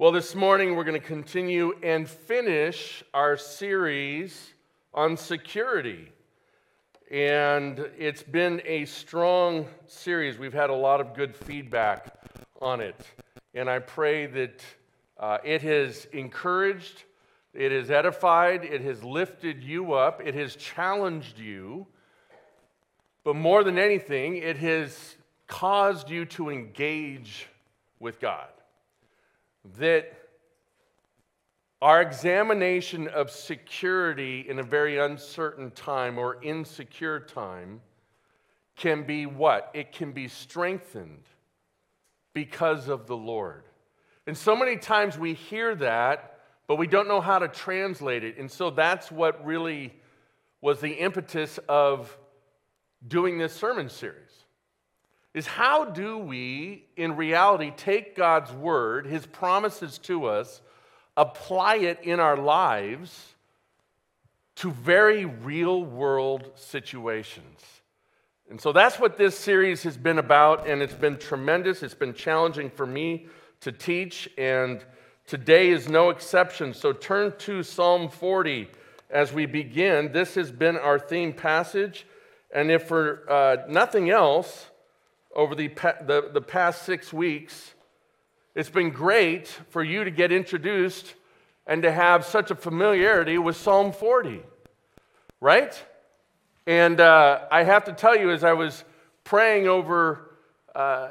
Well, this morning we're going to continue and finish our series on security. And it's been a strong series. We've had a lot of good feedback on it. And I pray that uh, it has encouraged, it has edified, it has lifted you up, it has challenged you. But more than anything, it has caused you to engage with God that our examination of security in a very uncertain time or insecure time can be what? It can be strengthened because of the Lord. And so many times we hear that, but we don't know how to translate it. And so that's what really was the impetus of doing this sermon series is how do we, in reality, take God's word, his promises to us, apply it in our lives to very real world situations? And so that's what this series has been about, and it's been tremendous. It's been challenging for me to teach, and today is no exception. So turn to Psalm 40 as we begin. This has been our theme passage, and if for uh, nothing else, over the, the, the past six weeks. It's been great for you to get introduced and to have such a familiarity with Psalm 40, right? And uh, I have to tell you, as I was praying over uh,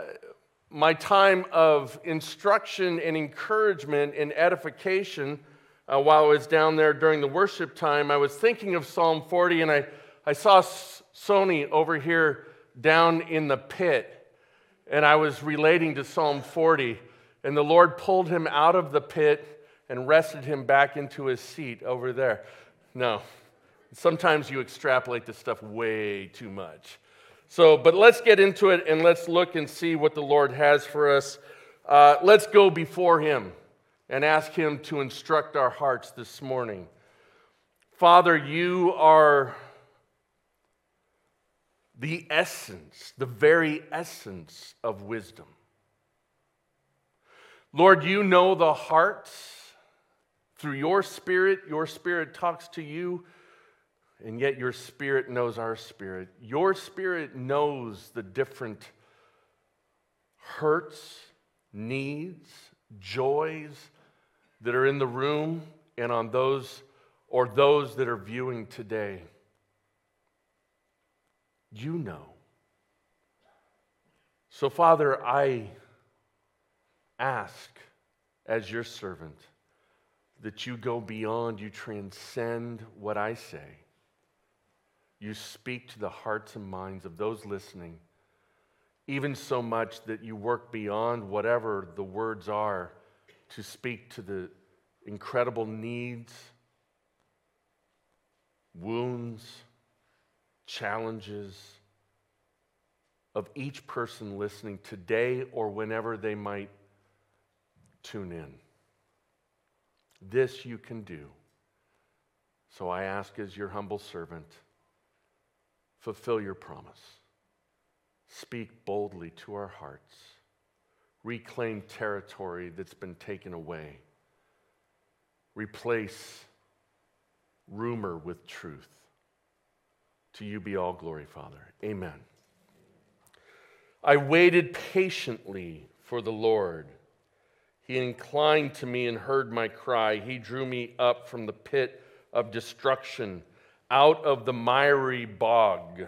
my time of instruction and encouragement and edification uh, while I was down there during the worship time, I was thinking of Psalm 40, and I, I saw Sony over here down in the pit. And I was relating to Psalm 40, and the Lord pulled him out of the pit and rested him back into his seat over there. No, sometimes you extrapolate this stuff way too much. So, but let's get into it and let's look and see what the Lord has for us. Uh, let's go before Him and ask Him to instruct our hearts this morning. Father, you are the essence, the very essence of wisdom. Lord, you know the hearts. Through your spirit, your spirit talks to you, and yet your spirit knows our spirit. Your spirit knows the different hurts, needs, joys that are in the room and on those or those that are viewing today. You know. So, Father, I ask as your servant that you go beyond, you transcend what I say. You speak to the hearts and minds of those listening, even so much that you work beyond whatever the words are to speak to the incredible needs, wounds, challenges of each person listening today or whenever they might tune in. This you can do. So I ask as your humble servant, fulfill your promise. Speak boldly to our hearts. Reclaim territory that's been taken away. Replace rumor with truth. To you be all glory, Father. Amen. I waited patiently for the Lord. He inclined to me and heard my cry. He drew me up from the pit of destruction, out of the miry bog,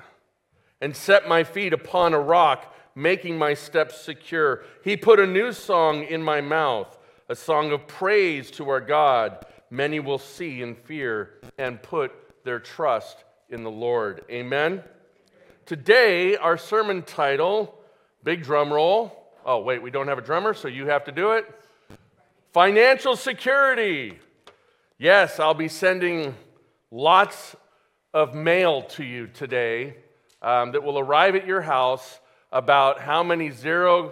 and set my feet upon a rock, making my steps secure. He put a new song in my mouth, a song of praise to our God. Many will see and fear and put their trust in the Lord. Amen. Today, our sermon title, big drum roll. Oh, wait, we don't have a drummer, so you have to do it. Financial security. Yes, I'll be sending lots of mail to you today um, that will arrive at your house about how many 0%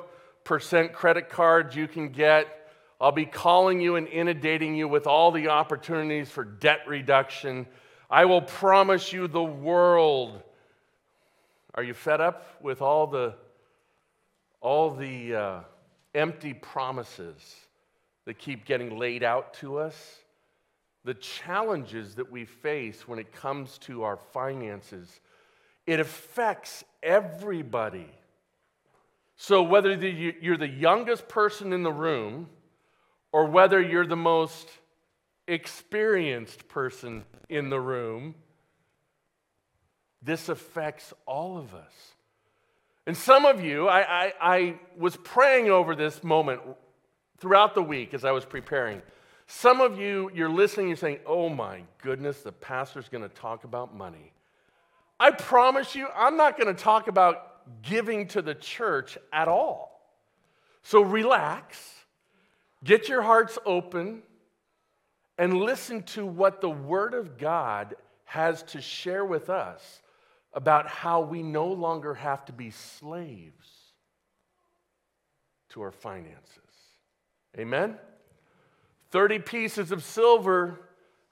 credit cards you can get. I'll be calling you and inundating you with all the opportunities for debt reduction I will promise you the world. Are you fed up with all the, all the uh, empty promises that keep getting laid out to us, the challenges that we face when it comes to our finances, it affects everybody. So, whether you're the youngest person in the room or whether you're the most experienced person in the room, this affects all of us. And some of you, I, I, I, was praying over this moment throughout the week as I was preparing. Some of you, you're listening, you're saying, oh my goodness, the pastor's going to talk about money. I promise you, I'm not going to talk about giving to the church at all. So relax, get your hearts open, and listen to what the Word of God has to share with us about how we no longer have to be slaves to our finances. Amen? 30 pieces of silver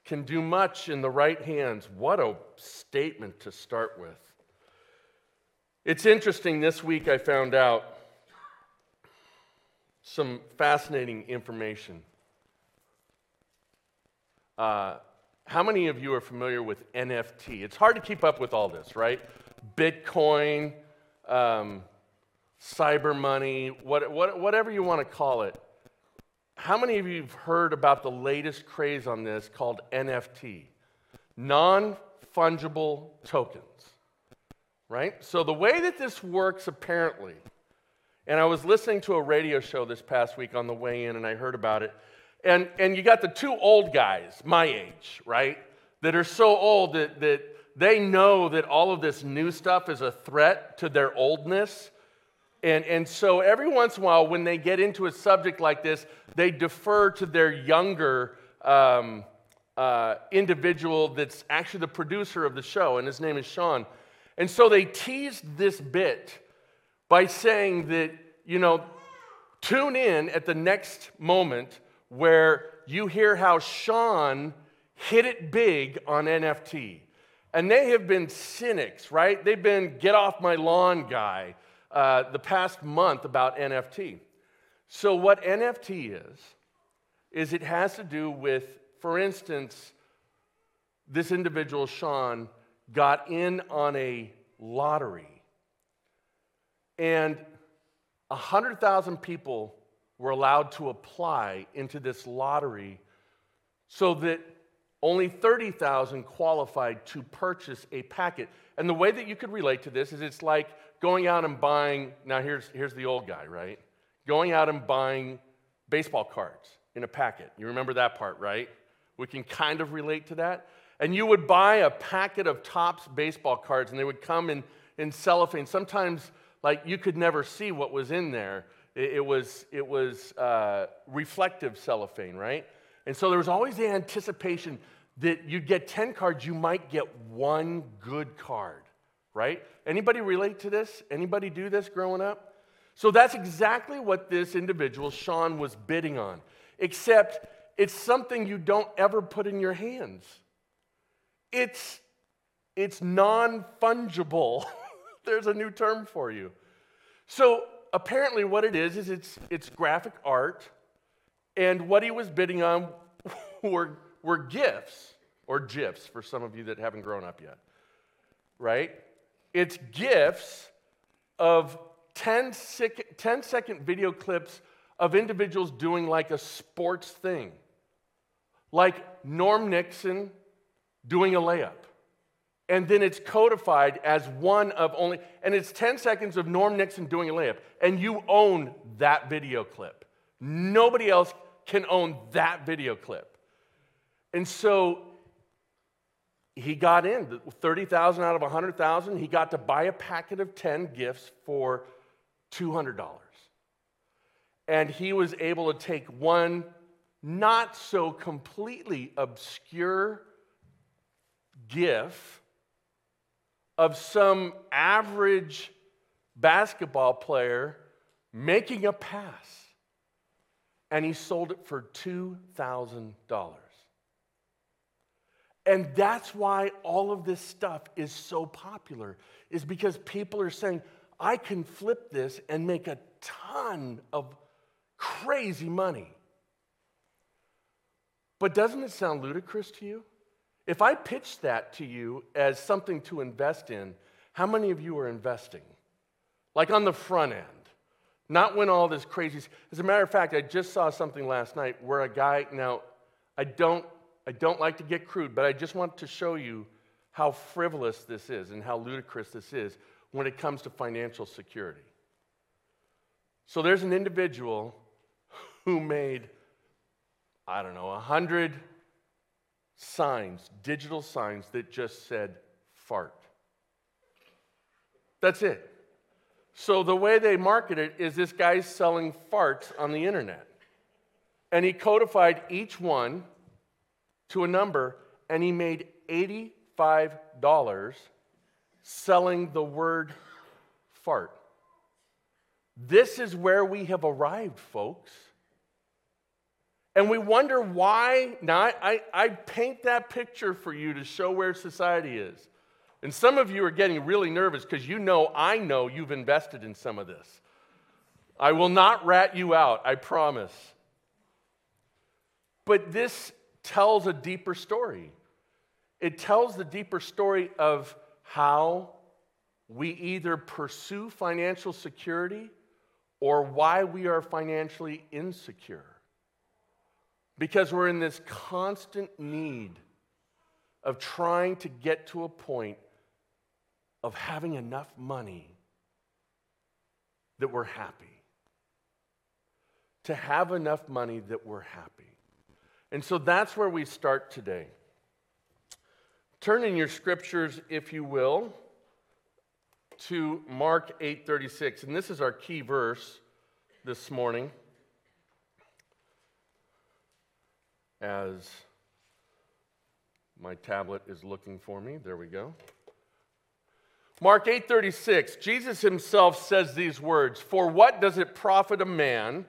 can do much in the right hands. What a statement to start with. It's interesting, this week I found out some fascinating information. Uh, how many of you are familiar with NFT? It's hard to keep up with all this, right? Bitcoin, um, cyber money, what, what, whatever you want to call it. How many of you have heard about the latest craze on this called NFT? Non fungible tokens, right? So, the way that this works apparently, and I was listening to a radio show this past week on the way in and I heard about it. And, and you got the two old guys, my age, right? That are so old that, that they know that all of this new stuff is a threat to their oldness. And, and so every once in a while, when they get into a subject like this, they defer to their younger um, uh, individual that's actually the producer of the show, and his name is Sean. And so they teased this bit by saying that, you know, tune in at the next moment where you hear how Sean hit it big on NFT. And they have been cynics, right? They've been get off my lawn guy uh, the past month about NFT. So, what NFT is, is it has to do with, for instance, this individual, Sean, got in on a lottery. And 100,000 people were allowed to apply into this lottery so that only 30,000 qualified to purchase a packet. And the way that you could relate to this is it's like going out and buying, now here's, here's the old guy, right? Going out and buying baseball cards in a packet. You remember that part, right? We can kind of relate to that. And you would buy a packet of Topps baseball cards, and they would come in, in cellophane. Sometimes, like, you could never see what was in there. It, was, it was uh, reflective cellophane, right? And so there was always the anticipation that you'd get 10 cards, you might get one good card, right? Anybody relate to this? Anybody do this growing up? So that's exactly what this individual, Sean, was bidding on, except it's something you don't ever put in your hands. It's, it's non fungible. There's a new term for you. So apparently, what it is, is it's, it's graphic art, and what he was bidding on were, were gifts, or GIFs for some of you that haven't grown up yet, right? It's gifts of 10 second, 10 second video clips of individuals doing like a sports thing, like Norm Nixon doing a layup and then it's codified as one of only, and it's 10 seconds of Norm Nixon doing a layup, and you own that video clip. Nobody else can own that video clip. And so he got in 30,000 out of 100,000. He got to buy a packet of 10 gifts for $200. And he was able to take one not so completely obscure gift of some average basketball player making a pass. And he sold it for $2,000. And that's why all of this stuff is so popular, is because people are saying, I can flip this and make a ton of crazy money. But doesn't it sound ludicrous to you? If I pitched that to you as something to invest in, how many of you are investing? Like on the front end, not when all this crazy. As a matter of fact, I just saw something last night where a guy. Now, I don't, I don't like to get crude, but I just want to show you how frivolous this is and how ludicrous this is when it comes to financial security. So there's an individual who made, I don't know, a hundred signs, digital signs that just said fart. That's it. So the way they market it is this guy's selling farts on the internet. And he codified each one to a number, and he made $85 selling the word fart. This is where we have arrived, folks. And we wonder why. Now, I, I, I, paint that picture for you to show where society is. And some of you are getting really nervous because you know, I know you've invested in some of this. I will not rat you out, I promise. But this tells a deeper story. It tells the deeper story of how we either pursue financial security or why we are financially insecure. Because we're in this constant need of trying to get to a point of having enough money that we're happy. To have enough money that we're happy. And so that's where we start today. Turn in your scriptures, if you will, to Mark 8:36, and this is our key verse this morning. As my tablet is looking for me. There we go. Mark 8:36 Jesus himself says these words, "For what does it profit a man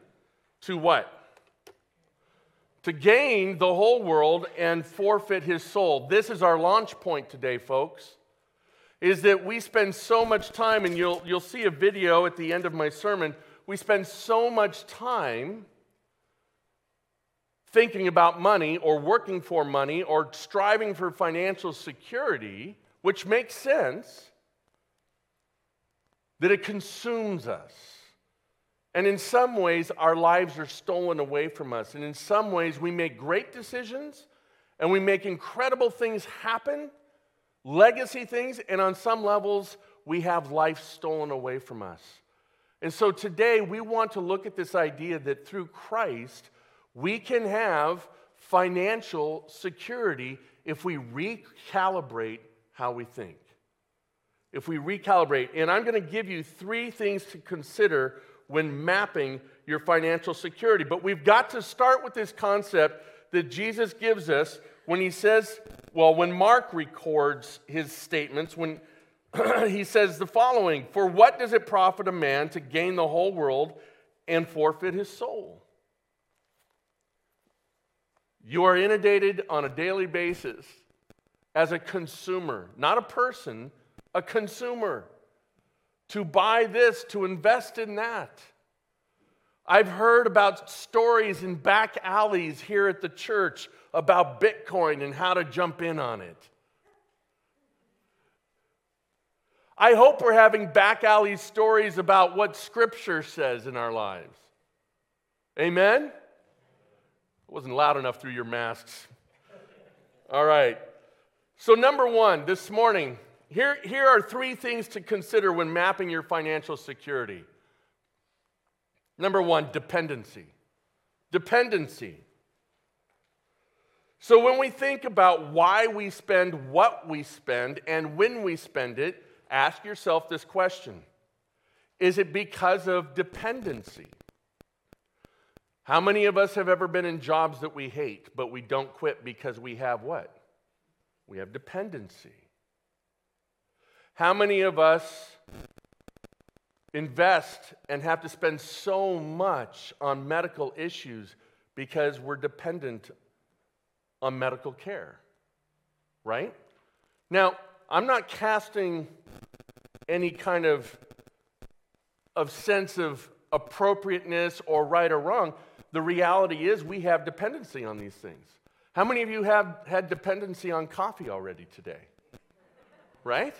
to what? To gain the whole world and forfeit his soul." This is our launch point today, folks. Is that we spend so much time and you'll you'll see a video at the end of my sermon. We spend so much time thinking about money or working for money or striving for financial security, which makes sense, that it consumes us. And in some ways, our lives are stolen away from us. And in some ways, we make great decisions and we make incredible things happen, legacy things, and on some levels, we have life stolen away from us. And so today, we want to look at this idea that through Christ, we can have financial security if we recalibrate how we think. If we recalibrate, and I'm going to give you three things to consider when mapping your financial security. But we've got to start with this concept that Jesus gives us when he says, well, when Mark records his statements, when he says the following For what does it profit a man to gain the whole world and forfeit his soul? You are inundated on a daily basis as a consumer, not a person, a consumer, to buy this, to invest in that. I've heard about stories in back alleys here at the church about Bitcoin and how to jump in on it. I hope we're having back alley stories about what Scripture says in our lives. Amen? It wasn't loud enough through your masks. All right. So, number one, this morning, here, here are three things to consider when mapping your financial security. Number one, dependency. Dependency. So, when we think about why we spend what we spend and when we spend it, ask yourself this question Is it because of dependency? How many of us have ever been in jobs that we hate, but we don't quit because we have what? We have dependency. How many of us invest and have to spend so much on medical issues because we're dependent on medical care? Right? Now, I'm not casting any kind of, of sense of appropriateness or right or wrong the reality is we have dependency on these things. How many of you have had dependency on coffee already today? Right?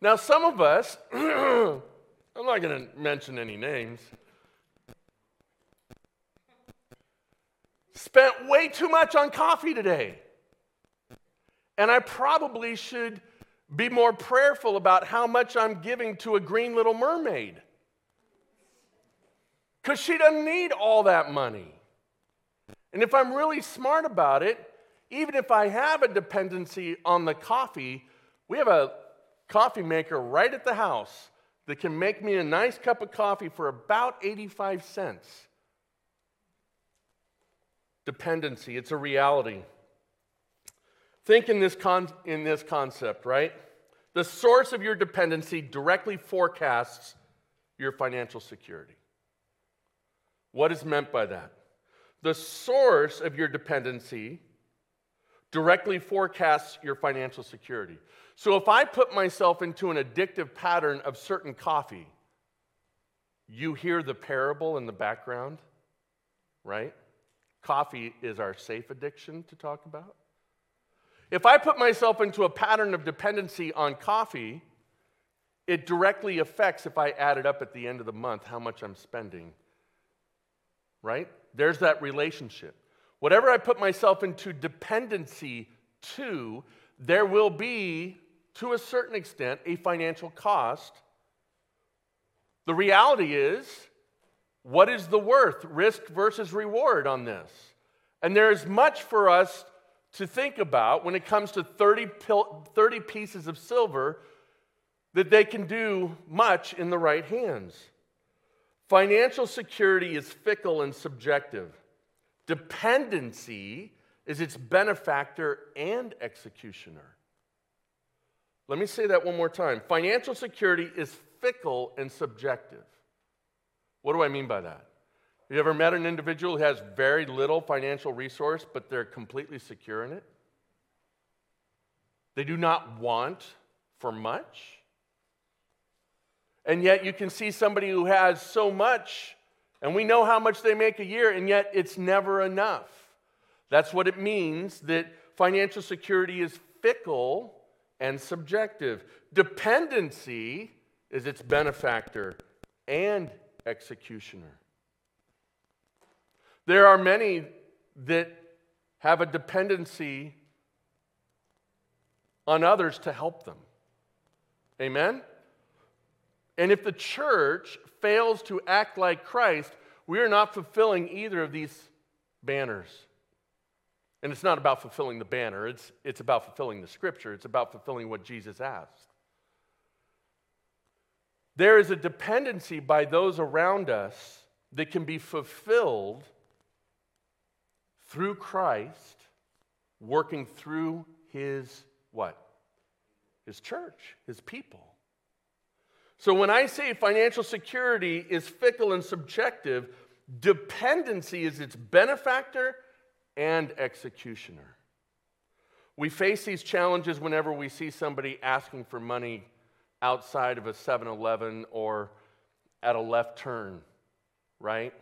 Now, some of us, I'm not going to mention any names, spent way too much on coffee today. And I probably should be more prayerful about how much I'm giving to a green little mermaid. Because she doesn't need all that money. And if I'm really smart about it, even if I have a dependency on the coffee, we have a coffee maker right at the house that can make me a nice cup of coffee for about 85 cents. Dependency, it's a reality. Think in this, con- in this concept, right? The source of your dependency directly forecasts your financial security. What is meant by that? The source of your dependency directly forecasts your financial security. So if I put myself into an addictive pattern of certain coffee, you hear the parable in the background, right? Coffee is our safe addiction to talk about. If I put myself into a pattern of dependency on coffee, it directly affects, if I add it up at the end of the month, how much I'm spending. Right? There's that relationship. Whatever I put myself into dependency to, there will be, to a certain extent, a financial cost. The reality is, what is the worth, risk versus reward on this? And there is much for us to think about when it comes to 30, 30 pieces of silver that they can do much in the right hands. Financial security is fickle and subjective. Dependency is its benefactor and executioner. Let me say that one more time. Financial security is fickle and subjective. What do I mean by that? Have you ever met an individual who has very little financial resource, but they're completely secure in it? They do not want for much. And yet you can see somebody who has so much, and we know how much they make a year, and yet it's never enough. That's what it means that financial security is fickle and subjective. Dependency is its benefactor and executioner. There are many that have a dependency on others to help them. Amen? And if the church fails to act like Christ, we are not fulfilling either of these banners. And it's not about fulfilling the banner, it's, it's about fulfilling the scripture, it's about fulfilling what Jesus asked. There is a dependency by those around us that can be fulfilled through Christ, working through his what? His church, his people. So when I say financial security is fickle and subjective, dependency is its benefactor and executioner. We face these challenges whenever we see somebody asking for money outside of a 7 Eleven or at a left turn, right?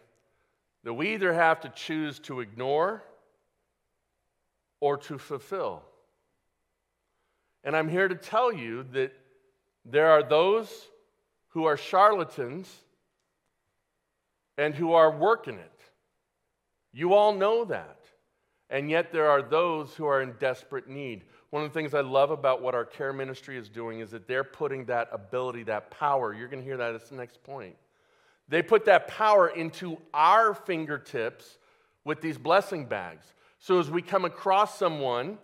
that we either have to choose to ignore or to fulfill. And I'm here to tell you that there are those who are charlatans and who are working it. You all know that. And yet there are those who are in desperate need. One of the things I love about what our care ministry is doing is that they're putting that ability, that power, you're going to hear that as the next point they put that power into our fingertips with these blessing bags. So as we come across someone,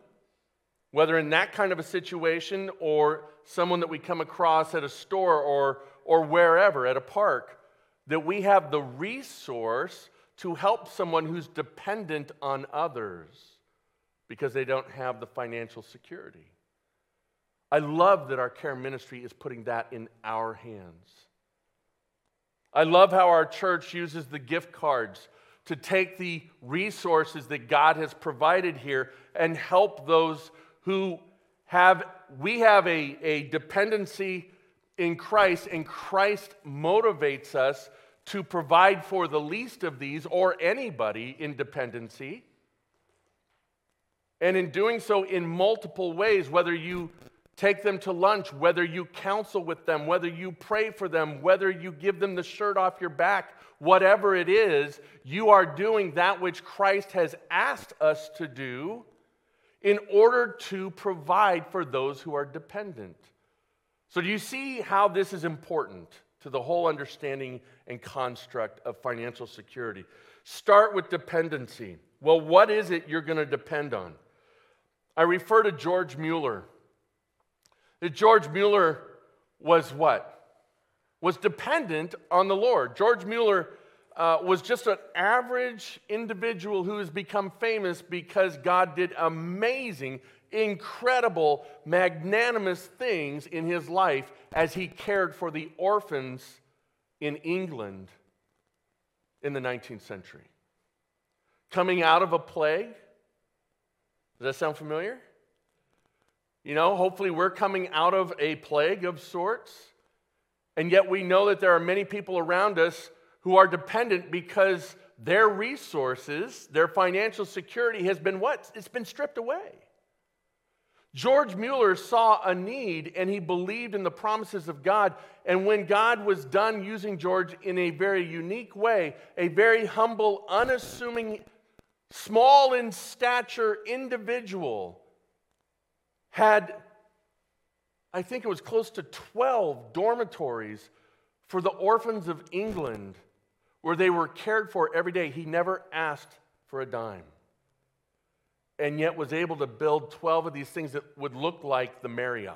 whether in that kind of a situation or someone that we come across at a store or, or wherever, at a park, that we have the resource to help someone who's dependent on others because they don't have the financial security. I love that our care ministry is putting that in our hands. I love how our church uses the gift cards to take the resources that God has provided here and help those who have, we have a, a dependency in Christ, and Christ motivates us to provide for the least of these or anybody in dependency. And in doing so in multiple ways, whether you take them to lunch, whether you counsel with them, whether you pray for them, whether you give them the shirt off your back, whatever it is, you are doing that which Christ has asked us to do in order to provide for those who are dependent. So, do you see how this is important to the whole understanding and construct of financial security? Start with dependency. Well, what is it you're going to depend on? I refer to George Mueller. George Mueller was what? Was dependent on the Lord. George Mueller uh, was just an average individual who has become famous because God did amazing, incredible, magnanimous things in his life as he cared for the orphans in England in the 19th century. Coming out of a plague. Does that sound familiar? You know, hopefully we're coming out of a plague of sorts. And yet we know that there are many people around us who are dependent because their resources, their financial security has been what? It's been stripped away. George Mueller saw a need and he believed in the promises of God. And when God was done using George in a very unique way, a very humble, unassuming, small in stature individual had, I think it was close to 12 dormitories for the orphans of England where they were cared for every day. He never asked for a dime. And yet was able to build 12 of these things that would look like the Marriott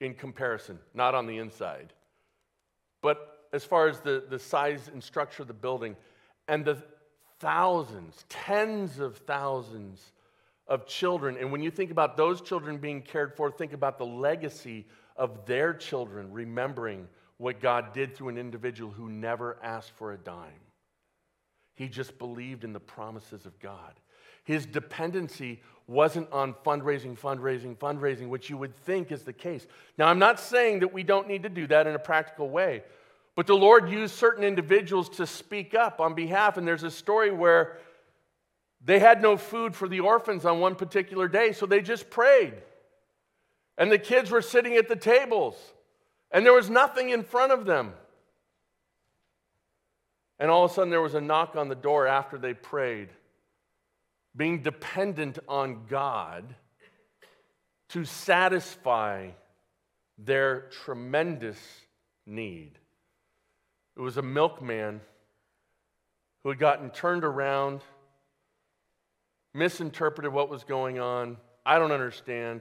in comparison, not on the inside. But as far as the, the size and structure of the building, and the thousands, tens of thousands of children. And when you think about those children being cared for, think about the legacy of their children remembering what God did through an individual who never asked for a dime. He just believed in the promises of God. His dependency wasn't on fundraising, fundraising, fundraising, which you would think is the case. Now, I'm not saying that we don't need to do that in a practical way, but the Lord used certain individuals to speak up on behalf. And there's a story where they had no food for the orphans on one particular day, so they just prayed. And the kids were sitting at the tables, and there was nothing in front of them. And all of a sudden, there was a knock on the door after they prayed, being dependent on God to satisfy their tremendous need. It was a milkman who had gotten turned around misinterpreted what was going on. I don't understand.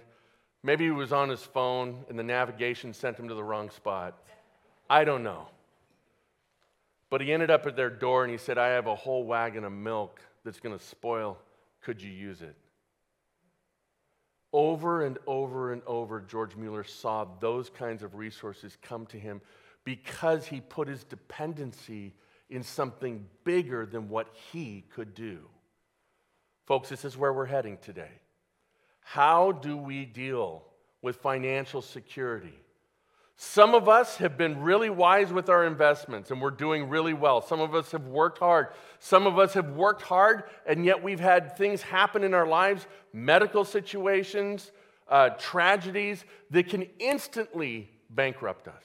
Maybe he was on his phone and the navigation sent him to the wrong spot. I don't know. But he ended up at their door and he said, I have a whole wagon of milk that's going to spoil. Could you use it? Over and over and over, George Mueller saw those kinds of resources come to him because he put his dependency in something bigger than what he could do. Folks, this is where we're heading today. How do we deal with financial security? Some of us have been really wise with our investments and we're doing really well. Some of us have worked hard. Some of us have worked hard and yet we've had things happen in our lives, medical situations, uh, tragedies that can instantly bankrupt us.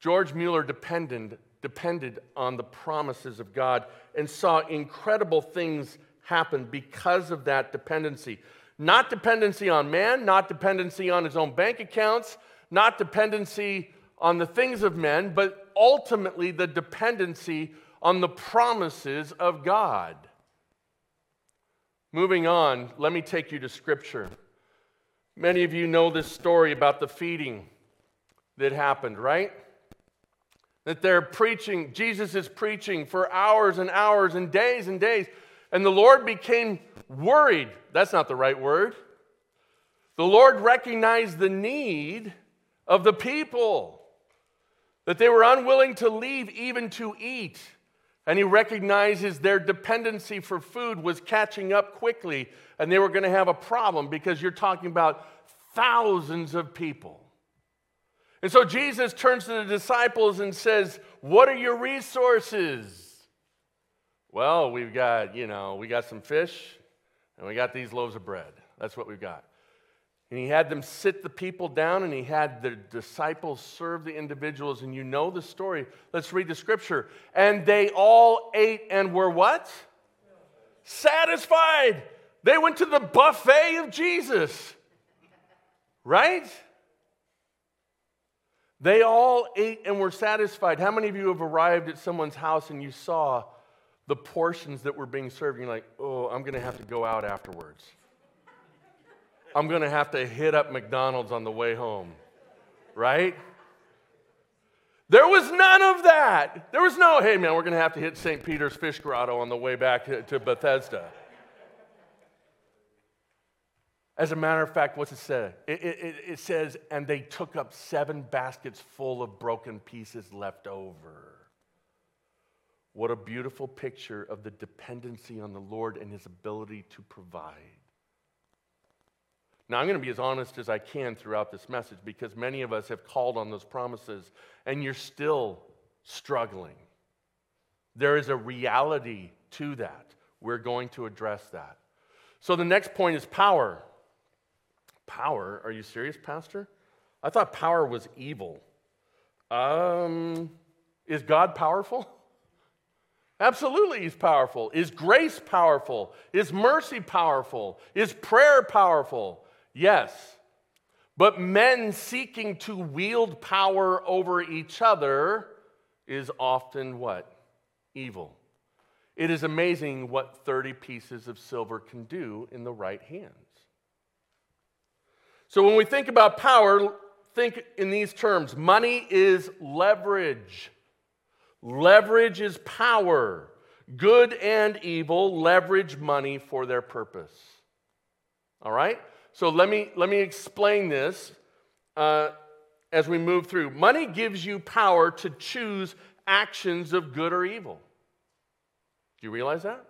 George Mueller depended, depended on the promises of God and saw incredible things happen because of that dependency. Not dependency on man, not dependency on his own bank accounts, not dependency on the things of men, but ultimately the dependency on the promises of God. Moving on, let me take you to Scripture. Many of you know this story about the feeding that happened, right? that they're preaching, Jesus is preaching for hours and hours and days and days. And the Lord became worried. That's not the right word. The Lord recognized the need of the people, that they were unwilling to leave even to eat. And he recognizes their dependency for food was catching up quickly, and they were going to have a problem because you're talking about thousands of people. And so Jesus turns to the disciples and says, What are your resources? Well, we've got, you know, we got some fish and we got these loaves of bread. That's what we've got. And he had them sit the people down and he had the disciples serve the individuals. And you know the story. Let's read the scripture. And they all ate and were what? Satisfied. They went to the buffet of Jesus. Right? They all ate and were satisfied. How many of you have arrived at someone's house and you saw the portions that were being served? You're like, oh, I'm going to have to go out afterwards. I'm going to have to hit up McDonald's on the way home, right? There was none of that. There was no, hey man, we're going to have to hit St. Peter's Fish Grotto on the way back to Bethesda. As a matter of fact, what's it say? It, it, it, says, and they took up seven baskets full of broken pieces left over. What a beautiful picture of the dependency on the Lord and his ability to provide. Now, I'm going to be as honest as I can throughout this message because many of us have called on those promises and you're still struggling. There is a reality to that. We're going to address that. So, the next point is power. Power? Are you serious, Pastor? I thought power was evil. Um, is God powerful? Absolutely, He's powerful. Is grace powerful? Is mercy powerful? Is prayer powerful? Yes. But men seeking to wield power over each other is often what? Evil. It is amazing what 30 pieces of silver can do in the right hands. So when we think about power, think in these terms money is leverage. Leverage is power. Good and evil leverage money for their purpose. All right? So let me, let me explain this uh, as we move through. Money gives you power to choose actions of good or evil. Do you realize that?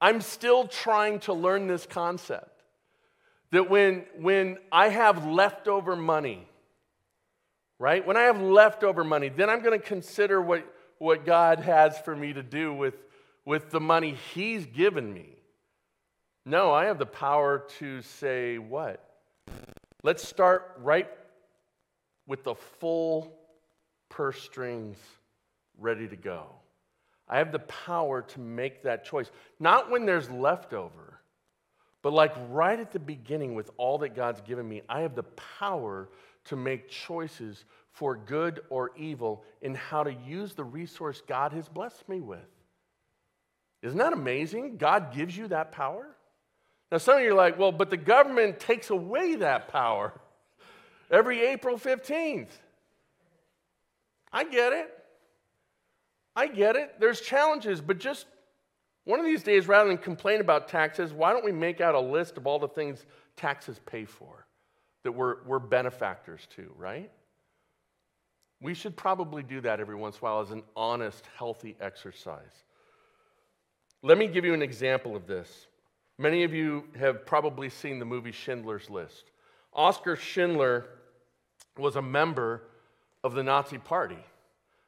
I'm still trying to learn this concept that when, when I have leftover money, right? When I have leftover money, then I'm going to consider what, what God has for me to do with, with the money He's given me. No, I have the power to say what? Let's start right with the full purse strings ready to go. I have the power to make that choice. Not when there's leftover, but like right at the beginning, with all that God's given me, I have the power to make choices for good or evil in how to use the resource God has blessed me with. Isn't that amazing? God gives you that power. Now, some of you are like, well, but the government takes away that power every April 15th. I get it. I get it. There's challenges, but just one of these days, rather than complain about taxes, why don't we make out a list of all the things taxes pay for that we're, we're benefactors to, right? We should probably do that every once in a while as an honest, healthy exercise. Let me give you an example of this. Many of you have probably seen the movie Schindler's List. Oskar Schindler was a member of the Nazi Party.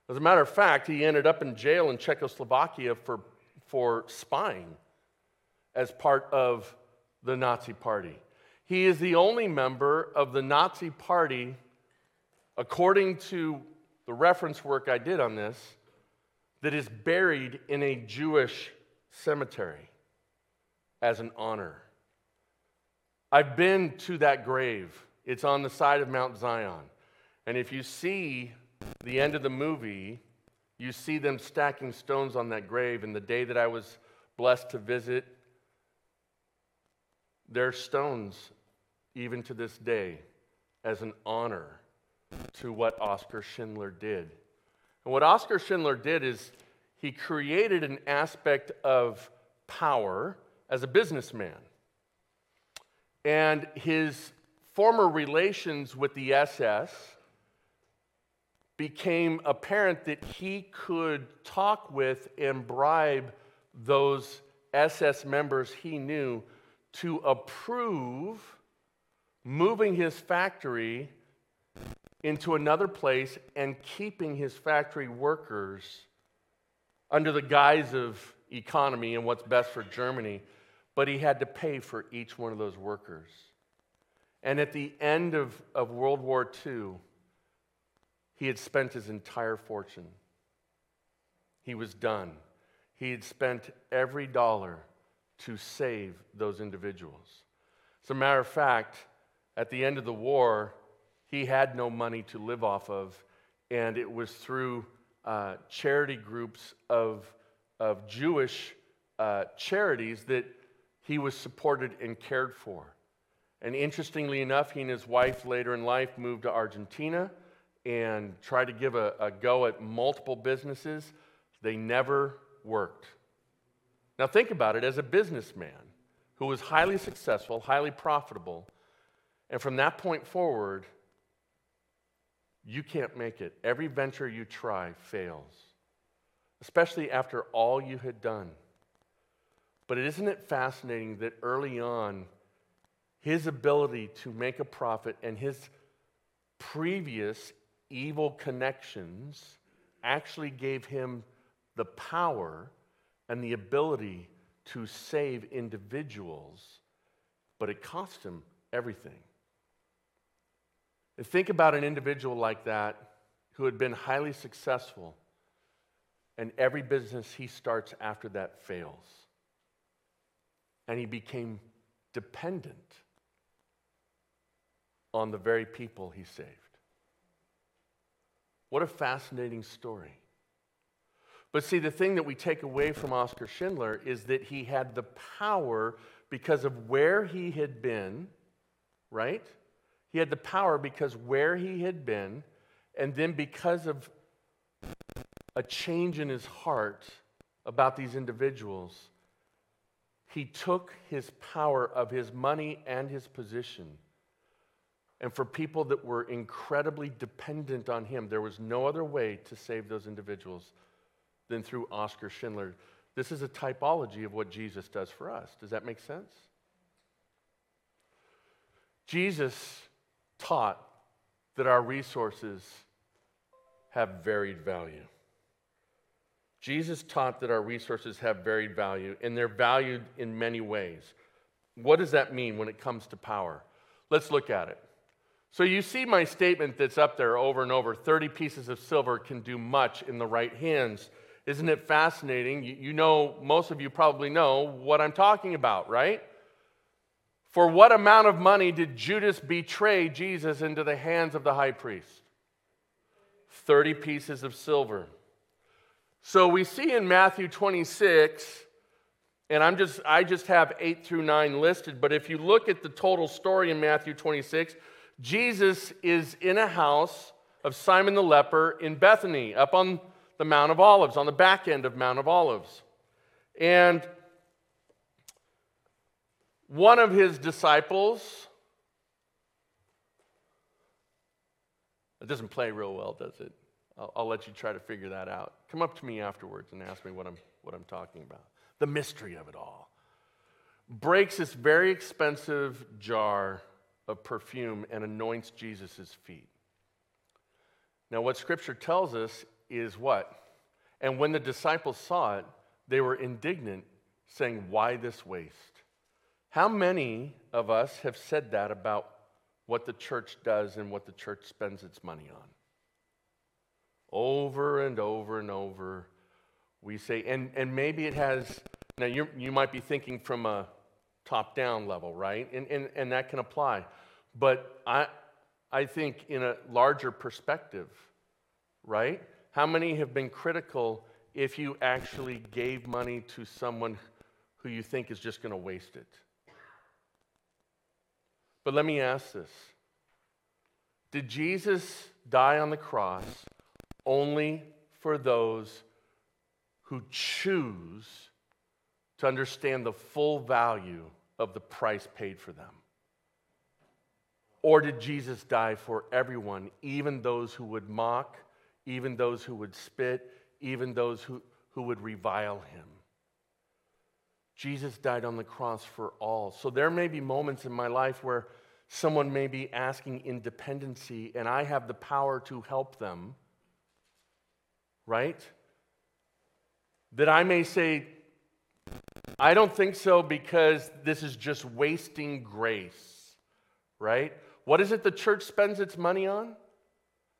As a matter of fact, he ended up in jail in Czechoslovakia for for spying as part of the Nazi Party. He is the only member of the Nazi Party, according to the reference work I did on this, that is buried in a Jewish cemetery as an honor. I've been to that grave. It's on the side of Mount Zion. And if you see the end of the movie, you see them stacking stones on that grave. And the day that I was blessed to visit, there are stones, even to this day, as an honor to what Oskar Schindler did. And what Oskar Schindler did is he created an aspect of power as a businessman. And his former relations with the SS became apparent that he could talk with and bribe those SS members he knew to approve moving his factory into another place and keeping his factory workers under the guise of economy and what's best for Germany, but he had to pay for each one of those workers. And at the end of, of World War II, he had spent his entire fortune. He was done. He had spent every dollar to save those individuals. As a matter of fact, at the end of the war, he had no money to live off of, and it was through uh, charity groups of, of Jewish uh, charities that he was supported and cared for. And interestingly enough, he and his wife later in life moved to Argentina and tried to give a, a go at multiple businesses. They never worked. Now, think about it as a businessman who was highly successful, highly profitable, and from that point forward, you can't make it. Every venture you try fails, especially after all you had done. But isn't it fascinating that early on, his ability to make a profit and his previous evil connections actually gave him the power and the ability to save individuals, but it cost him everything. Think about an individual like that who had been highly successful, and every business he starts after that fails. And he became dependent on the very people he saved. What a fascinating story. But see, the thing that we take away from Oskar Schindler is that he had the power because of where he had been, right? He had the power because where he had been, and then because of a change in his heart about these individuals, he took his power of his money and his position. And for people that were incredibly dependent on him, there was no other way to save those individuals than through Oskar Schindler. This is a typology of what Jesus does for us. Does that make sense? Jesus taught that our resources have varied value. Jesus taught that our resources have varied value, and they're valued in many ways. What does that mean when it comes to power? Let's look at it. So, you see my statement that's up there over and over 30 pieces of silver can do much in the right hands. Isn't it fascinating? You know, most of you probably know what I'm talking about, right? For what amount of money did Judas betray Jesus into the hands of the high priest? 30 pieces of silver. So we see in Matthew 26, and I'm just, I just have 8 through 9 listed, but if you look at the total story in Matthew 26, Jesus is in a house of Simon the leper in Bethany, up on the Mount of Olives, on the back end of Mount of Olives. And one of his disciples, it doesn't play real well, does it? I'll, I'll, let you try to figure that out. Come up to me afterwards and ask me what I'm, what I'm talking about. The mystery of it all. Breaks this very expensive jar of perfume and anoints Jesus' feet. Now, what Scripture tells us is what? And when the disciples saw it, they were indignant, saying, Why this waste? How many of us have said that about what the church does and what the church spends its money on? Over and over and over, we say, and, and maybe it has, now you you might be thinking from a top down level, right? And, and, and that can apply. But I, I think in a larger perspective, right? How many have been critical if you actually gave money to someone who you think is just going to waste it? But let me ask this Did Jesus die on the cross only for those who choose to understand the full value of the price paid for them? Or did Jesus die for everyone, even those who would mock, even those who would spit, even those who, who would revile him? Jesus died on the cross for all. So there may be moments in my life where someone may be asking independency and I have the power to help them, right? that I may say, I don't think so because this is just wasting grace, right? What is it the church spends its money on?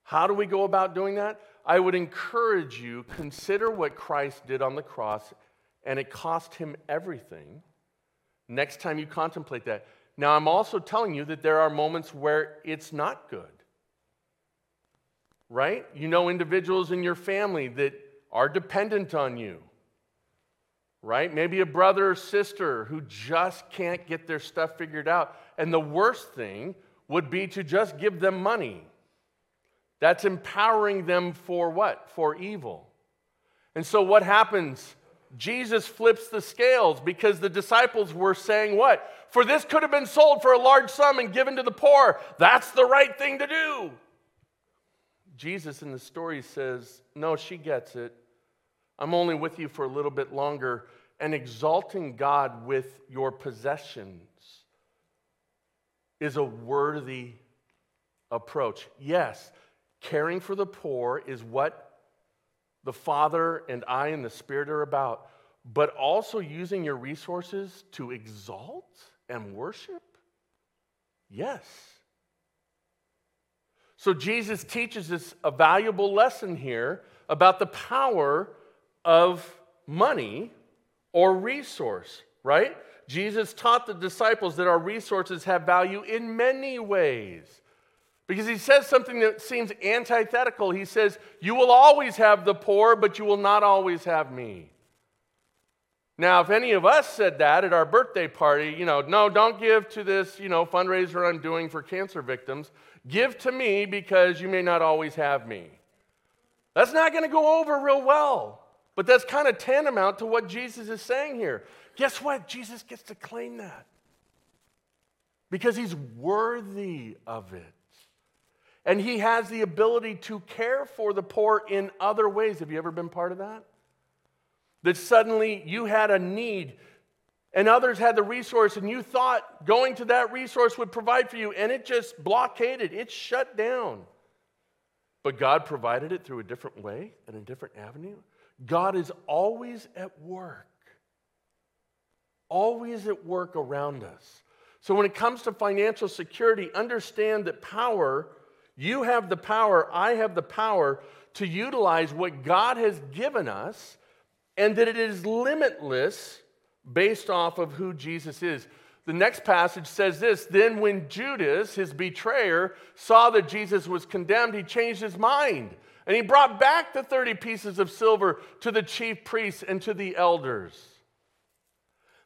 How do we go about doing that? I would encourage you consider what Christ did on the cross and it cost him everything. Next time you contemplate that. Now I'm also telling you that there are moments where it's not good. Right? You know individuals in your family that are dependent on you right? Maybe a brother or sister who just can't get their stuff figured out. And the worst thing would be to just give them money. That's empowering them for what? For evil. And so what happens? Jesus flips the scales because the disciples were saying, What? For this could have been sold for a large sum and given to the poor. That's the right thing to do. Jesus in the story says, No, she gets it. I'm only with you for a little bit longer and exalting God with your possessions is a worthy approach. Yes, caring for the poor is what the Father and I and the Spirit are about, but also using your resources to exalt and worship? Yes. So Jesus teaches us a valuable lesson here about the power of money or resource, right? Jesus taught the disciples that our resources have value in many ways. Because he says something that seems antithetical. He says, You will always have the poor, but you will not always have me. Now, if any of us said that at our birthday party, you know, no, don't give to this, you know, fundraiser I'm doing for cancer victims. Give to me because you may not always have me. That's not going to go over real well. But that's kind of tantamount to what Jesus is saying here. Guess what? Jesus gets to claim that because he's worthy of it. And he has the ability to care for the poor in other ways. Have you ever been part of that? That suddenly you had a need and others had the resource, and you thought going to that resource would provide for you, and it just blockaded, it shut down. But God provided it through a different way and a different avenue. God is always at work, always at work around us. So when it comes to financial security, understand that power, you have the power, I have the power to utilize what God has given us, and that it is limitless based off of who Jesus is. The next passage says this Then, when Judas, his betrayer, saw that Jesus was condemned, he changed his mind and he brought back the 30 pieces of silver to the chief priests and to the elders.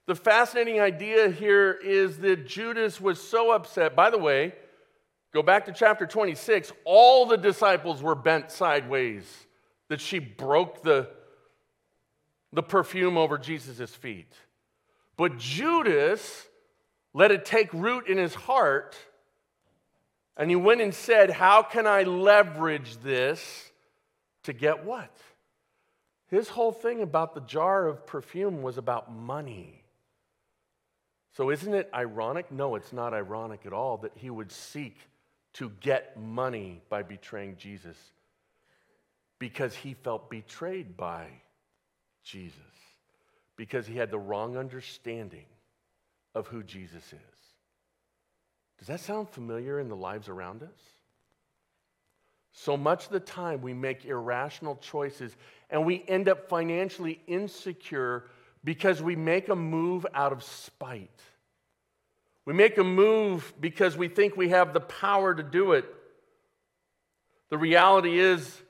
The fascinating idea here is that Judas was so upset. By the way, go back to chapter 26, all the disciples were bent sideways that she broke the, the perfume over Jesus' feet. But Judas let it take root in his heart, and he went and said, How can I leverage this? To get what? His whole thing about the jar of perfume was about money. So, isn't it ironic? No, it's not ironic at all that he would seek to get money by betraying Jesus because he felt betrayed by Jesus, because he had the wrong understanding of who Jesus is. Does that sound familiar in the lives around us? So much of the time, we make irrational choices and we end up financially insecure because we make a move out of spite. We make a move because we think we have the power to do it. The reality is,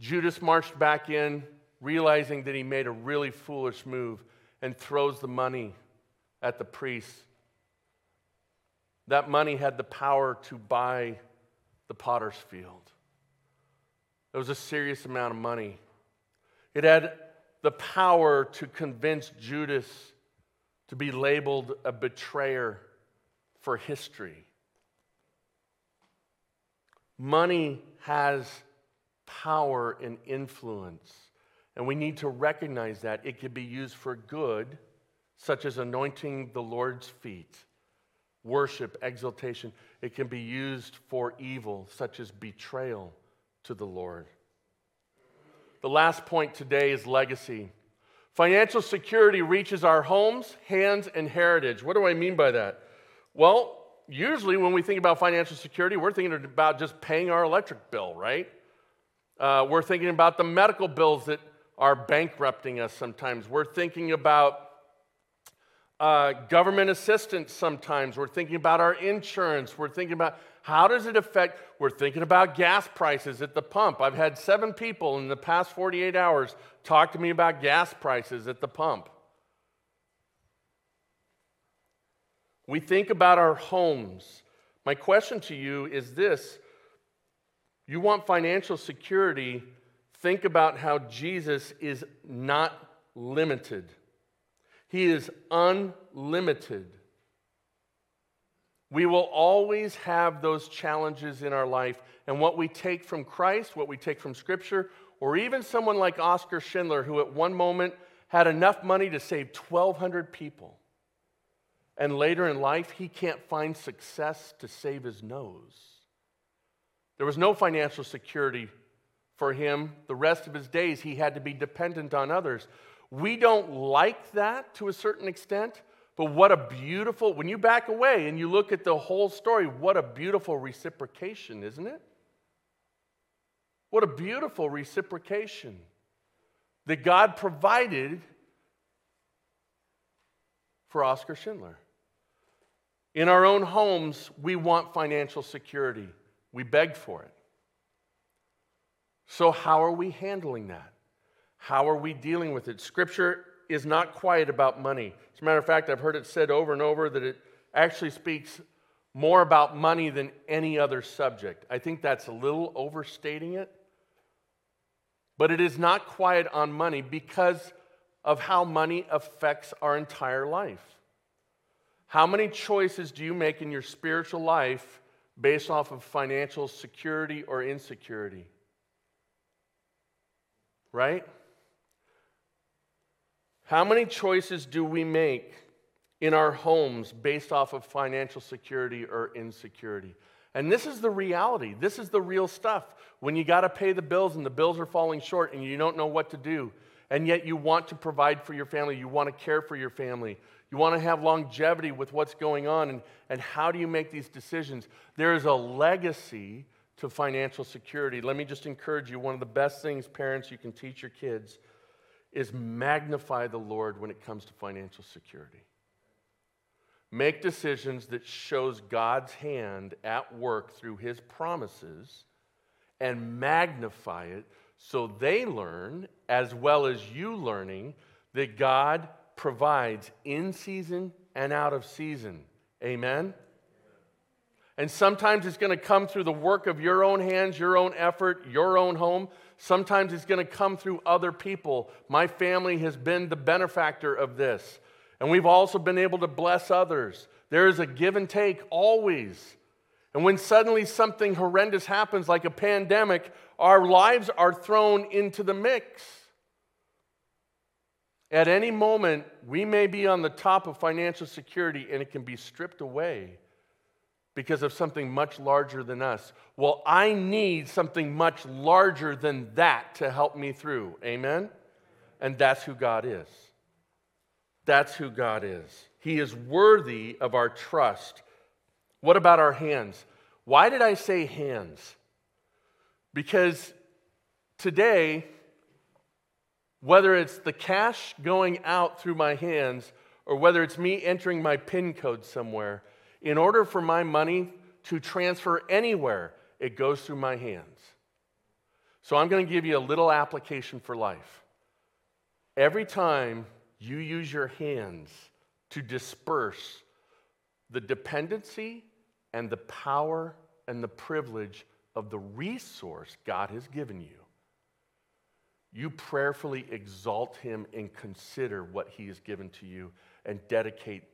Judas marched back in, realizing that he made a really foolish move, and throws the money at the priests. That money had the power to buy the potter's field. It was a serious amount of money. It had the power to convince Judas to be labeled a betrayer for history. Money has power and influence, and we need to recognize that. It can be used for good, such as anointing the Lord's feet worship, exaltation. It can be used for evil, such as betrayal to the Lord. The last point today is legacy. Financial security reaches our homes, hands, and heritage. What do I mean by that? Well, usually when we think about financial security, we're thinking about just paying our electric bill, right? Uh, we're thinking about the medical bills that are bankrupting us sometimes. We're thinking about uh, government assistance sometimes. We're thinking about our insurance. We're thinking about how does it affect? We're thinking about gas prices at the pump. I've had seven people in the past 48 hours talk to me about gas prices at the pump. We think about our homes. My question to you is this you want financial security, think about how Jesus is not limited. He is unlimited. We will always have those challenges in our life. And what we take from Christ, what we take from Scripture, or even someone like Oskar Schindler, who at one moment had enough money to save 1,200 people. And later in life, he can't find success to save his nose. There was no financial security for him. The rest of his days, he had to be dependent on others. We don't like that to a certain extent, but what a beautiful, when you back away and you look at the whole story, what a beautiful reciprocation, isn't it? What a beautiful reciprocation that God provided for Oskar Schindler. In our own homes, we want financial security. We beg for it. So, how are we handling that? How are we dealing with it? Scripture is not quiet about money. As a matter of fact, I've heard it said over and over that it actually speaks more about money than any other subject. I think that's a little overstating it. But it is not quiet on money because of how money affects our entire life. How many choices do you make in your spiritual life based off of financial security or insecurity. Right? How many choices do we make in our homes based off of financial security or insecurity? And this is the reality. This is the real stuff. When you got to pay the bills and the bills are falling short and you don't know what to do, and yet you want to provide for your family, you want to care for your family, you want to have longevity with what's going on, and, and how do you make these decisions? There is a legacy to financial security. Let me just encourage you one of the best things, parents, you can teach your kids is magnify the Lord when it comes to financial security. Make decisions that shows God's hand at work through his promises and magnify it so they learn as well as you learning that God provides in season and out of season. Amen? And sometimes it's going to come through the work of your own hands, your own effort, your own home. Sometimes it's going to come through other people. My family has been the benefactor of this. And we've also been able to bless others. There is a give and take always. And when suddenly something horrendous happens, like a pandemic, our lives are thrown into the mix. At any moment, we may be on the top of financial security and it can be stripped away because of something much larger than us. Well, I need something much larger than that to help me through. Amen? And that's who God is. That's who God is. He is worthy of our trust. What about our hands? Why did I say hands? Because today, whether it's the cash going out through my hands or whether it's me entering my PIN code somewhere, in order for my money to transfer anywhere, it goes through my hands. So I'm going to give you a little application for life. Every time you use your hands to disperse the dependency and the power and the privilege of the resource God has given you, you prayerfully exalt him and consider what he has given to you and dedicate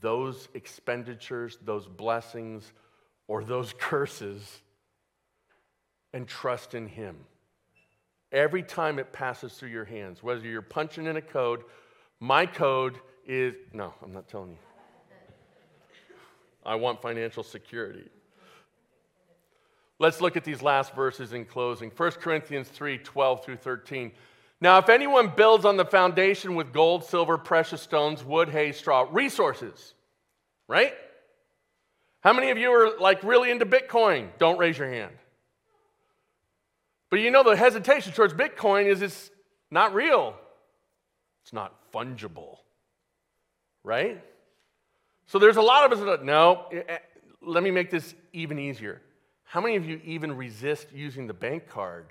those expenditures, those blessings, or those curses and trust in him. Every time it passes through your hands, whether you're punching in a code, my code is no, I'm not telling you. I want financial security. Let's look at these last verses in closing. 1 Corinthians 3 12 through 13. Now, if anyone builds on the foundation with gold, silver, precious stones, wood, hay, straw, resources, right? How many of you are like really into Bitcoin? Don't raise your hand. But you know, the hesitation towards Bitcoin is it's not real, it's not fungible, right? So there's a lot of us that, no, eh, eh, let me make this even easier. How many of you even resist using the bank card?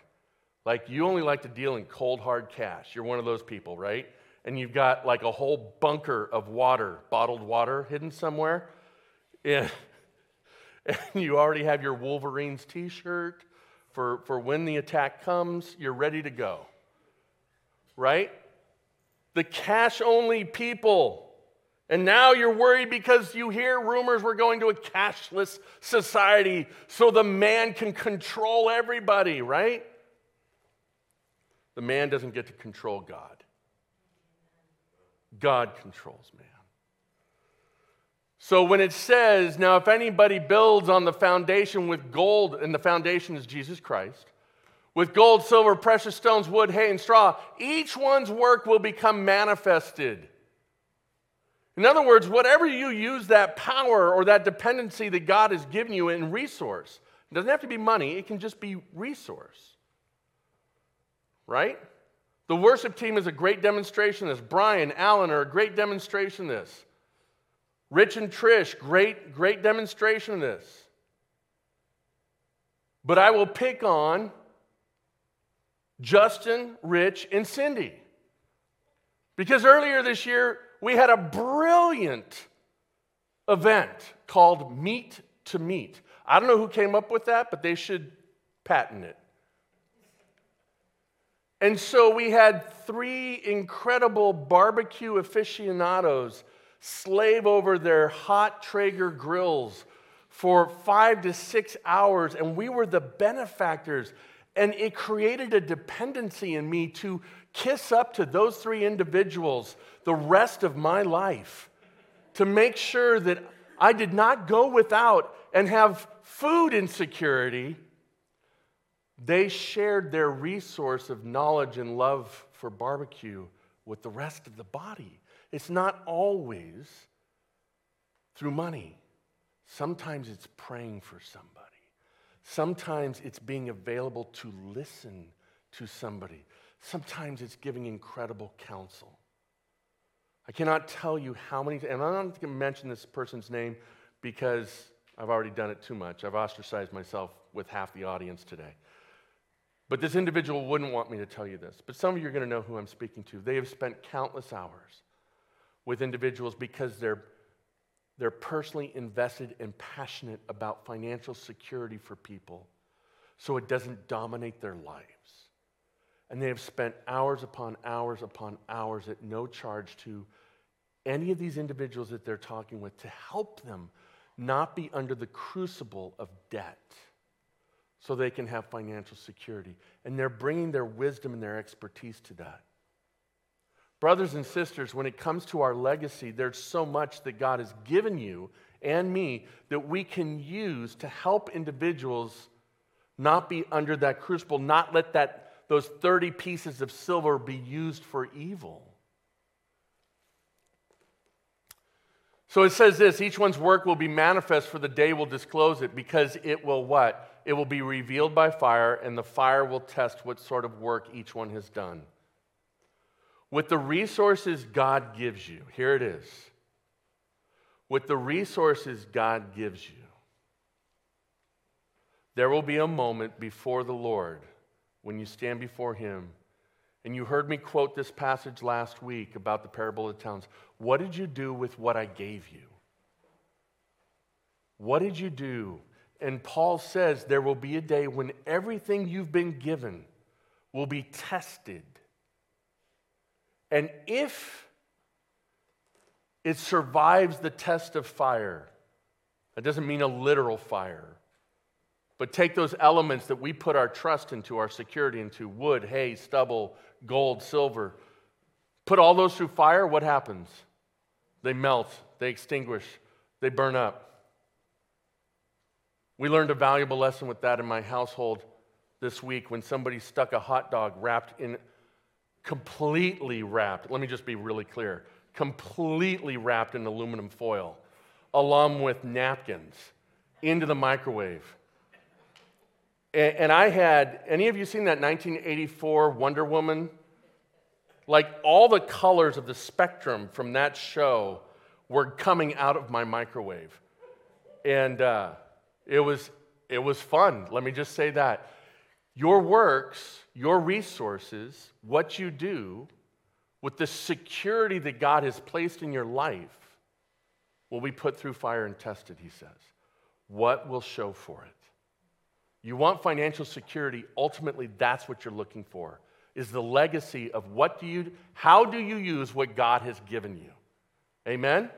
Like you only like to deal in cold hard cash. You're one of those people, right? And you've got like a whole bunker of water, bottled water hidden somewhere. Yeah. And you already have your Wolverines t shirt for, for when the attack comes, you're ready to go. Right? The cash only people. And now you're worried because you hear rumors we're going to a cashless society so the man can control everybody, right? The man doesn't get to control God, God controls man. So when it says, now if anybody builds on the foundation with gold, and the foundation is Jesus Christ, with gold, silver, precious stones, wood, hay, and straw, each one's work will become manifested. In other words, whatever you use that power or that dependency that God has given you in resource, it doesn't have to be money, it can just be resource. Right? The worship team is a great demonstration this. Brian, Alan are a great demonstration this. Rich and Trish, great, great demonstration this. But I will pick on Justin, Rich, and Cindy. Because earlier this year, we had a brilliant event called Meet to Meet. I don't know who came up with that, but they should patent it. And so we had three incredible barbecue aficionados slave over their hot Traeger grills for five to six hours, and we were the benefactors. And it created a dependency in me to kiss up to those three individuals the rest of my life to make sure that I did not go without and have food insecurity. They shared their resource of knowledge and love for barbecue with the rest of the body. It's not always through money. Sometimes it's praying for somebody. Sometimes it's being available to listen to somebody. Sometimes it's giving incredible counsel. I cannot tell you how many, and I'm not going to mention this person's name because I've already done it too much. I've ostracized myself with half the audience today. But this individual wouldn't want me to tell you this. But some of you are going to know who I'm speaking to. They have spent countless hours with individuals because they're, they're personally invested and passionate about financial security for people so it doesn't dominate their lives. And they have spent hours upon hours upon hours at no charge to any of these individuals that they're talking with to help them not be under the crucible of debt so they can have financial security. And they're bringing their wisdom and their expertise to that. Brothers and sisters, when it comes to our legacy, there's so much that God has given you and me that we can use to help individuals not be under that crucible, not let that, those 30 pieces of silver be used for evil. So it says this each one's work will be manifest, for the day will disclose it, because it will what? It will be revealed by fire, and the fire will test what sort of work each one has done. With the resources God gives you, here it is. With the resources God gives you, there will be a moment before the Lord when you stand before Him. And you heard me quote this passage last week about the parable of the towns. What did you do with what I gave you? What did you do? And Paul says there will be a day when everything you've been given will be tested and if it survives the test of fire, that doesn't mean a literal fire, but take those elements that we put our trust into, our security into wood, hay, stubble, gold, silver put all those through fire, what happens? They melt, they extinguish, they burn up. We learned a valuable lesson with that in my household this week when somebody stuck a hot dog wrapped in completely wrapped, let me just be really clear, completely wrapped in aluminum foil, along with napkins, into the microwave. And, I had, any of you seen that 1984 Wonder Woman? Like all the colors of the spectrum from that show were coming out of my microwave. And uh, it, was, it was fun, let me just say that. Your works, your resources, what you do with the security that God has placed in your life will be put through fire and tested, he says. What will show for it? You want financial security, ultimately, that's what you're looking for. Is the legacy of what do you, how do you use what God has given you? Amen?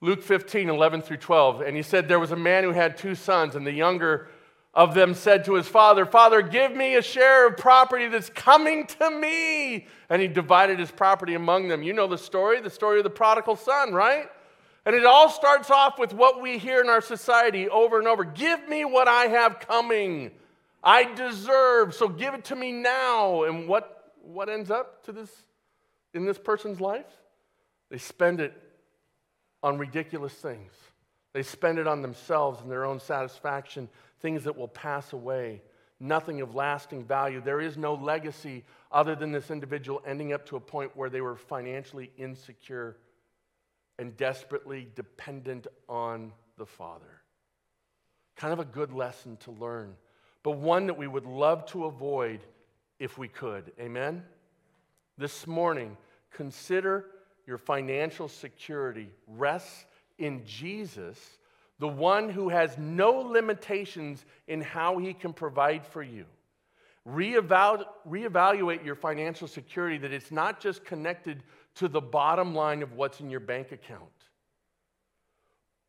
Luke 15, 11 through 12. And he said, There was a man who had two sons, and the younger of them said to his father, Father, give me a share of property that's coming to me. And he divided his property among them. You know the story, the story of the prodigal son, right? And it all starts off with what we hear in our society over and over Give me what I have coming. I deserve, so give it to me now. And what, what ends up to this in this person's life? They spend it on ridiculous things. They spend it on themselves and their own satisfaction things that will pass away, nothing of lasting value. There is no legacy other than this individual ending up to a point where they were financially insecure and desperately dependent on the Father. Kind of a good lesson to learn, but one that we would love to avoid if we could. Amen? This morning, consider your financial security rests in Jesus the one who has no limitations in how he can provide for you. Reevalu- reevaluate your financial security that it's not just connected to the bottom line of what's in your bank account,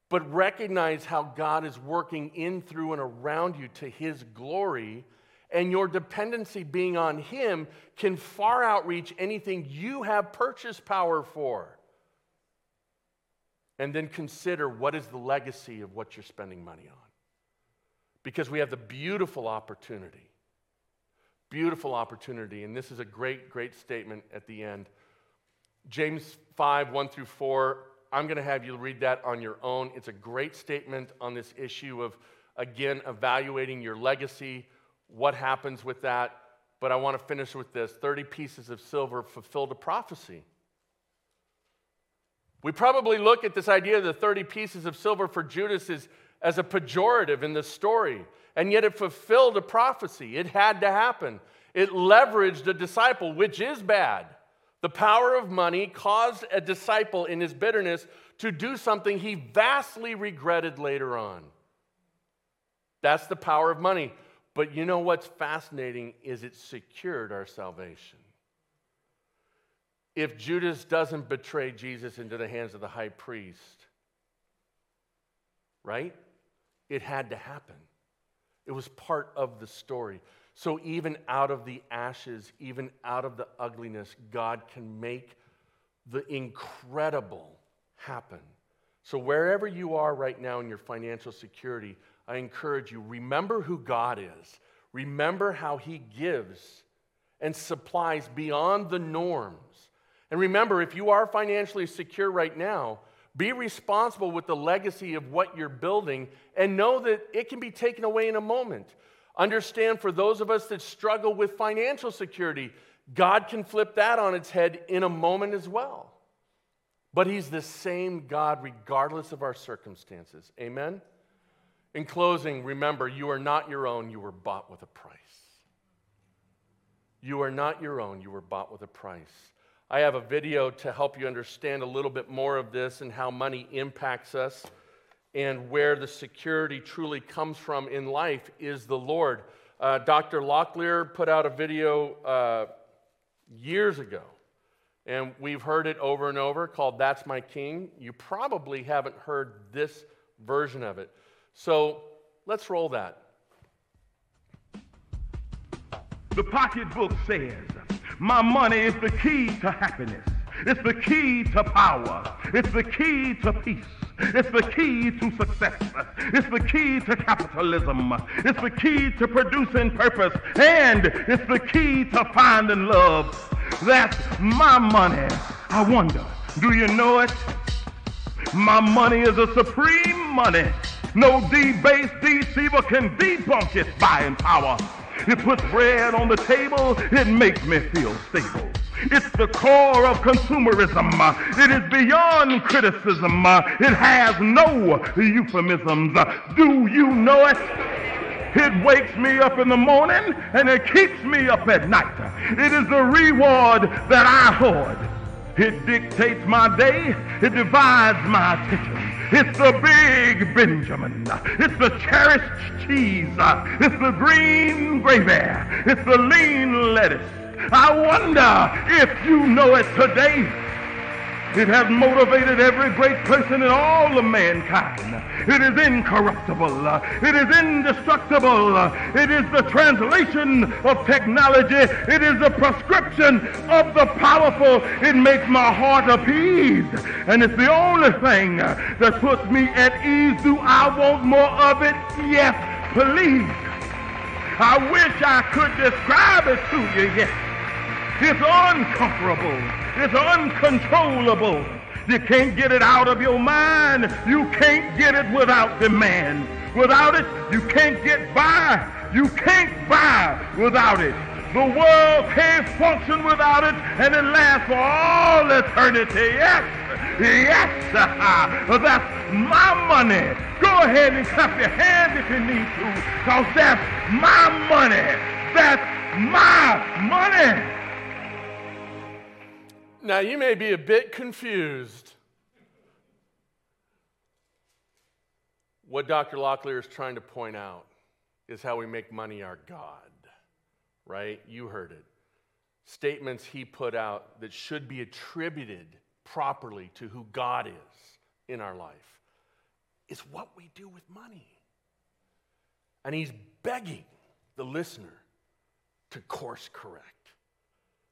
but recognize how God is working in, through, and around you to his glory. And your dependency being on him can far outreach anything you have purchase power for and then consider what is the legacy of what you're spending money on. Because we have the beautiful opportunity, beautiful opportunity, and this is a great, great statement at the end. James 5, 1 through 4, I'm going to have you read that on your own. It's a great statement on this issue of, again, evaluating your legacy, what happens with that. But I want to finish with this 30 pieces of silver fulfilled a prophecy. We probably look at this idea of the 30 pieces of silver for Judas as, as a pejorative in the story, and yet it fulfilled a prophecy. It had to happen. It leveraged a disciple, which is bad. The power of money caused a disciple in his bitterness to do something he vastly regretted later on. That's the power of money. But you know what's fascinating is it secured our salvation if Judas doesn't betray Jesus into the hands of the high priest, right? It had to happen. It was part of the story. So, even out of the ashes, even out of the ugliness, God can make the incredible happen. So, wherever you are right now in your financial security, I encourage you remember who God is, remember how He gives and supplies beyond the norms. And remember, if you are financially secure right now, be responsible with the legacy of what you're building and know that it can be taken away in a moment. Understand for those of us that struggle with financial security, God can flip that on its head in a moment as well. But He's the same God regardless of our circumstances. Amen? In closing, remember, you are not your own, you were bought with a price. You are not your own, you were bought with a price. I have a video to help you understand a little bit more of this and how money impacts us and where the security truly comes from in life is the Lord. Uh, Dr. Locklear put out a video uh, years ago, and we've heard it over and over called That's My King. You probably haven't heard this version of it. So let's roll that. The pocketbook says, my money is the key to happiness. It's the key to power. It's the key to peace. It's the key to success. It's the key to capitalism. It's the key to producing purpose. And it's the key to finding love. That's my money. I wonder, do you know it? My money is a supreme money. No debased deceiver can debunk its buying power. It puts bread on the table. It makes me feel stable. It's the core of consumerism. It is beyond criticism. It has no euphemisms. Do you know it? It wakes me up in the morning and it keeps me up at night. It is the reward that I hoard. It dictates my day. It divides my attention. It's the big Benjamin. It's the cherished cheese. It's the green gravy. It's the lean lettuce. I wonder if you know it today. It has motivated every great person in all of mankind. It is incorruptible. It is indestructible. It is the translation of technology. It is the prescription of the powerful. It makes my heart appease. And it's the only thing that puts me at ease. Do I want more of it? Yes, please. I wish I could describe it to you, yes. It's uncomfortable. It's uncontrollable. You can't get it out of your mind. You can't get it without demand. Without it, you can't get by. You can't buy without it. The world can't function without it, and it lasts for all eternity. Yes, yes, that's my money. Go ahead and clap your hands if you need to, because that's my money. That's my money. Now, you may be a bit confused. What Dr. Locklear is trying to point out is how we make money our God, right? You heard it. Statements he put out that should be attributed properly to who God is in our life is what we do with money. And he's begging the listener to course correct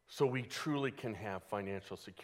so we truly can have financial security.